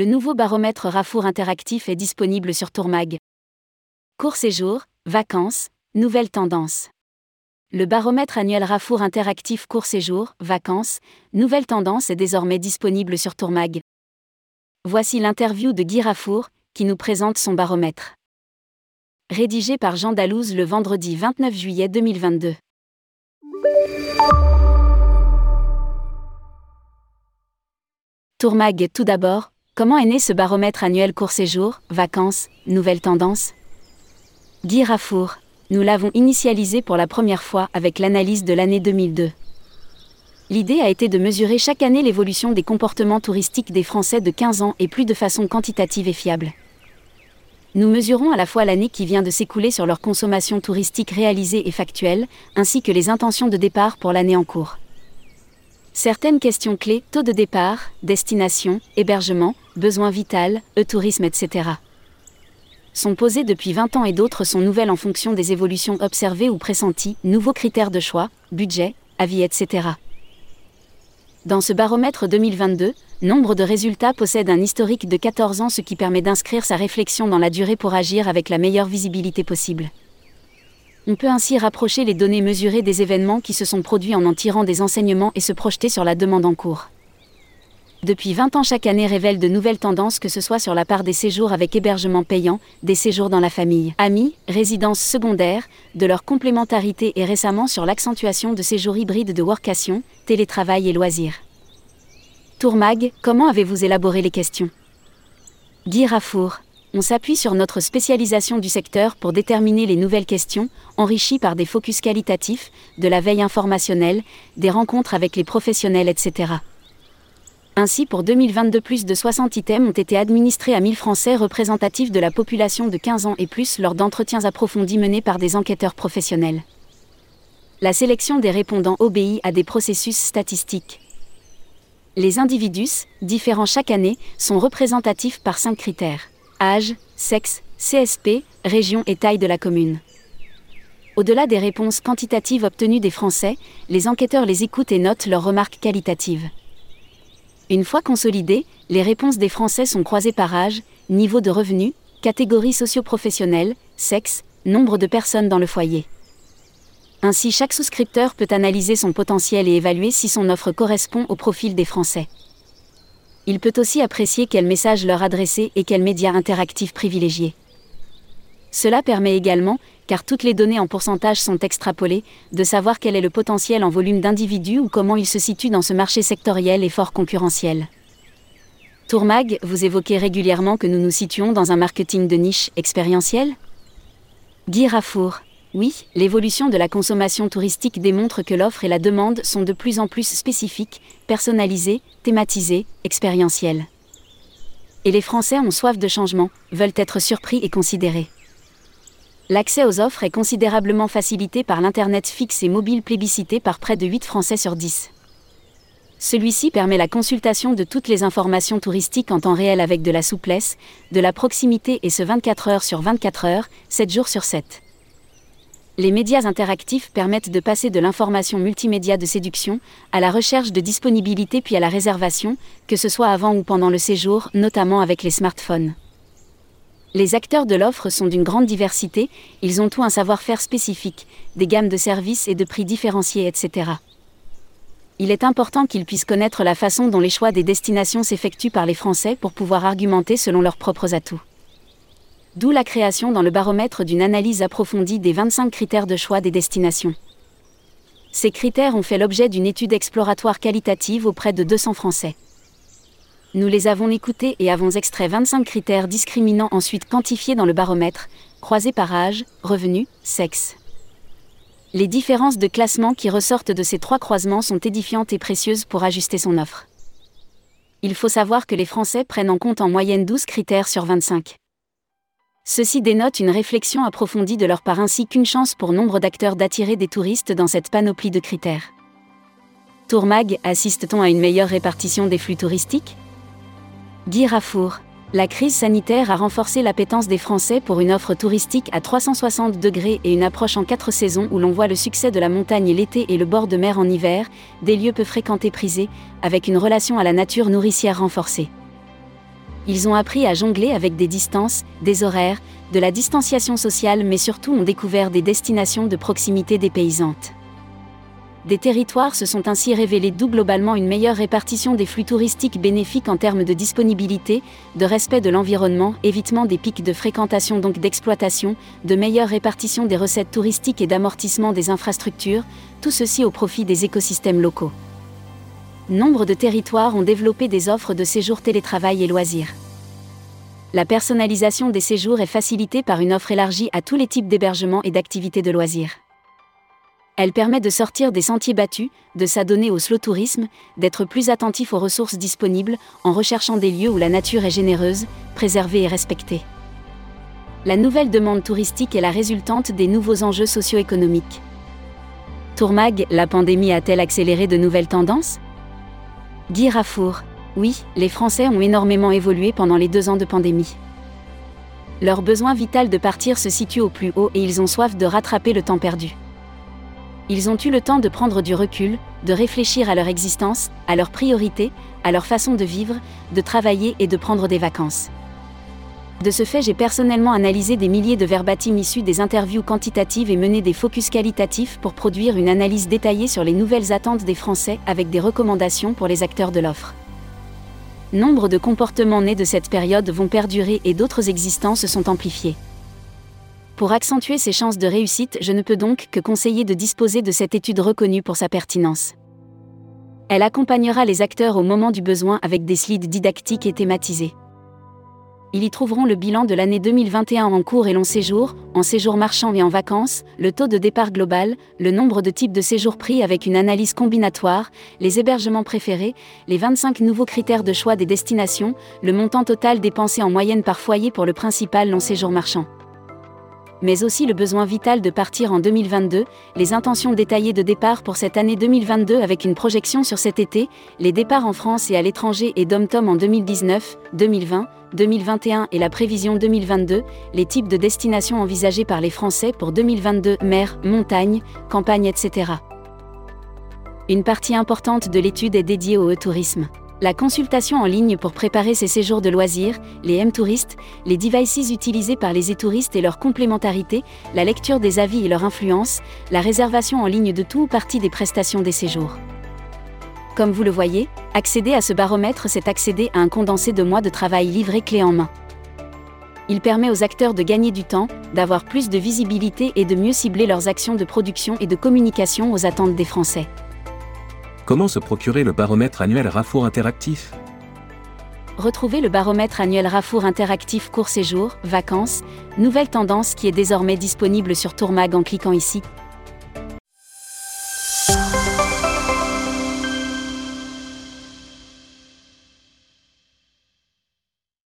le nouveau baromètre Rafour interactif est disponible sur Tourmag. Court séjour, vacances, nouvelles tendances. Le baromètre annuel Rafour interactif court séjour, vacances, nouvelles tendances est désormais disponible sur Tourmag. Voici l'interview de Guy Rafour, qui nous présente son baromètre. Rédigé par Jean Dalouse le vendredi 29 juillet 2022. Tourmag tout d'abord, comment est né ce baromètre annuel court séjour, vacances, nouvelles tendances? Guy Rafour, nous l'avons initialisé pour la première fois avec l'analyse de l'année 2002. L'idée a été de mesurer chaque année l'évolution des comportements touristiques des Français de 15 ans et plus de façon quantitative et fiable. Nous mesurons à la fois l'année qui vient de s'écouler sur leur consommation touristique réalisée et factuelle, ainsi que les intentions de départ pour l'année en cours. Certaines questions clés, taux de départ, destination, hébergement, besoin vital, e-tourisme, etc. sont posées depuis 20 ans et d'autres sont nouvelles en fonction des évolutions observées ou pressenties, nouveaux critères de choix, budget, avis, etc. Dans ce baromètre 2022, nombre de résultats possèdent un historique de 14 ans ce qui permet d'inscrire sa réflexion dans la durée pour agir avec la meilleure visibilité possible. On peut ainsi rapprocher les données mesurées des événements qui se sont produits en en tirant des enseignements et se projeter sur la demande en cours. Depuis 20 ans, chaque année révèle de nouvelles tendances, que ce soit sur la part des séjours avec hébergement payant, des séjours dans la famille, amis, résidences secondaires, de leur complémentarité et récemment sur l'accentuation de séjours hybrides de workation, télétravail et loisirs. Tourmag, comment avez-vous élaboré les questions? Guy Rafour, on s'appuie sur notre spécialisation du secteur pour déterminer les nouvelles questions, enrichies par des focus qualitatifs, de la veille informationnelle, des rencontres avec les professionnels, etc. Ainsi, pour 2022, plus de 60 items ont été administrés à 1000 Français représentatifs de la population de 15 ans et plus lors d'entretiens approfondis menés par des enquêteurs professionnels. La sélection des répondants obéit à des processus statistiques. Les individus, différents chaque année, sont représentatifs par cinq critères âge, sexe, CSP, région et taille de la commune. Au-delà des réponses quantitatives obtenues des Français, les enquêteurs les écoutent et notent leurs remarques qualitatives. Une fois consolidées, les réponses des Français sont croisées par âge, niveau de revenu, catégorie socio-professionnelle, sexe, nombre de personnes dans le foyer. Ainsi, chaque souscripteur peut analyser son potentiel et évaluer si son offre correspond au profil des Français. Il peut aussi apprécier quels messages leur adresser et quels médias interactifs privilégier. Cela permet également, car toutes les données en pourcentage sont extrapolées, de savoir quel est le potentiel en volume d'individus ou comment il se situe dans ce marché sectoriel et fort concurrentiel. Tourmag, vous évoquez régulièrement que nous nous situons dans un marketing de niche expérientiel? Guy Rafour, oui, l'évolution de la consommation touristique démontre que l'offre et la demande sont de plus en plus spécifiques, personnalisées, thématisées, expérientielles. Et les Français ont soif de changement, veulent être surpris et considérés. L'accès aux offres est considérablement facilité par l'Internet fixe et mobile plébiscité par près de 8 Français sur 10. Celui-ci permet la consultation de toutes les informations touristiques en temps réel avec de la souplesse, de la proximité et ce 24 heures sur 24 heures, 7 jours sur 7 les médias interactifs permettent de passer de l'information multimédia de séduction à la recherche de disponibilité puis à la réservation, que ce soit avant ou pendant le séjour, notamment avec les smartphones. Les acteurs de l'offre sont d'une grande diversité, ils ont tout un savoir-faire spécifique, des gammes de services et de prix différenciés, etc. Il est important qu'ils puissent connaître la façon dont les choix des destinations s'effectuent par les Français pour pouvoir argumenter selon leurs propres atouts. D'où la création dans le baromètre d'une analyse approfondie des 25 critères de choix des destinations. Ces critères ont fait l'objet d'une étude exploratoire qualitative auprès de 200 Français. Nous les avons écoutés et avons extrait 25 critères discriminants ensuite quantifiés dans le baromètre, croisés par âge, revenu, sexe. Les différences de classement qui ressortent de ces trois croisements sont édifiantes et précieuses pour ajuster son offre. Il faut savoir que les Français prennent en compte en moyenne 12 critères sur 25. Ceci dénote une réflexion approfondie de leur part ainsi qu'une chance pour nombre d'acteurs d'attirer des touristes dans cette panoplie de critères. Tourmag, assiste-t-on à une meilleure répartition des flux touristiques? Guy Rafour. La crise sanitaire a renforcé l'appétence des Français pour une offre touristique à 360 degrés et une approche en quatre saisons où l'on voit le succès de la montagne l'été et le bord de mer en hiver, des lieux peu fréquentés prisés, avec une relation à la nature nourricière renforcée. Ils ont appris à jongler avec des distances, des horaires, de la distanciation sociale mais surtout ont découvert des destinations de proximité dépaysantes. Des territoires se sont ainsi révélés d'où globalement une meilleure répartition des flux touristiques bénéfiques en termes de disponibilité, de respect de l'environnement, évitement des pics de fréquentation donc d'exploitation, de meilleure répartition des recettes touristiques et d'amortissement des infrastructures, tout ceci au profit des écosystèmes locaux. Nombre de territoires ont développé des offres de séjour télétravail et loisirs. La personnalisation des séjours est facilitée par une offre élargie à tous les types d'hébergements et d'activités de loisirs. Elle permet de sortir des sentiers battus, de s'adonner au slow tourisme, d'être plus attentif aux ressources disponibles, en recherchant des lieux où la nature est généreuse, préservée et respectée. La nouvelle demande touristique est la résultante des nouveaux enjeux socio-économiques. Tourmag, la pandémie a-t-elle accéléré de nouvelles tendances? Guy Rafour. Oui, les Français ont énormément évolué pendant les deux ans de pandémie. Leur besoin vital de partir se situe au plus haut et ils ont soif de rattraper le temps perdu ils ont eu le temps de prendre du recul, de réfléchir à leur existence, à leurs priorités, à leur façon de vivre, de travailler et de prendre des vacances. De ce fait, j'ai personnellement analysé des milliers de verbatims issus des interviews quantitatives et mené des focus qualitatifs pour produire une analyse détaillée sur les nouvelles attentes des Français avec des recommandations pour les acteurs de l'offre. Nombre de comportements nés de cette période vont perdurer et d'autres existants se sont amplifiés. Pour accentuer ses chances de réussite, je ne peux donc que conseiller de disposer de cette étude reconnue pour sa pertinence. Elle accompagnera les acteurs au moment du besoin avec des slides didactiques et thématisés. Ils y trouveront le bilan de l'année 2021 en cours et long séjour, en séjour marchand et en vacances, le taux de départ global, le nombre de types de séjours pris avec une analyse combinatoire, les hébergements préférés, les 25 nouveaux critères de choix des destinations, le montant total dépensé en moyenne par foyer pour le principal long séjour marchand mais aussi le besoin vital de partir en 2022, les intentions détaillées de départ pour cette année 2022 avec une projection sur cet été, les départs en France et à l'étranger et dom-tom en 2019, 2020, 2021 et la prévision 2022, les types de destinations envisagées par les Français pour 2022, mer, montagne, campagne, etc. Une partie importante de l'étude est dédiée au e-tourisme la consultation en ligne pour préparer ses séjours de loisirs, les M-touristes, les devices utilisés par les e-touristes et leur complémentarité, la lecture des avis et leur influence, la réservation en ligne de tout ou partie des prestations des séjours. Comme vous le voyez, accéder à ce baromètre, c'est accéder à un condensé de mois de travail livré clé en main. Il permet aux acteurs de gagner du temps, d'avoir plus de visibilité et de mieux cibler leurs actions de production et de communication aux attentes des Français. Comment se procurer le baromètre annuel Rafour Interactif? Retrouvez le baromètre annuel Rafour Interactif court séjour, vacances, nouvelle tendance qui est désormais disponible sur Tourmag en cliquant ici.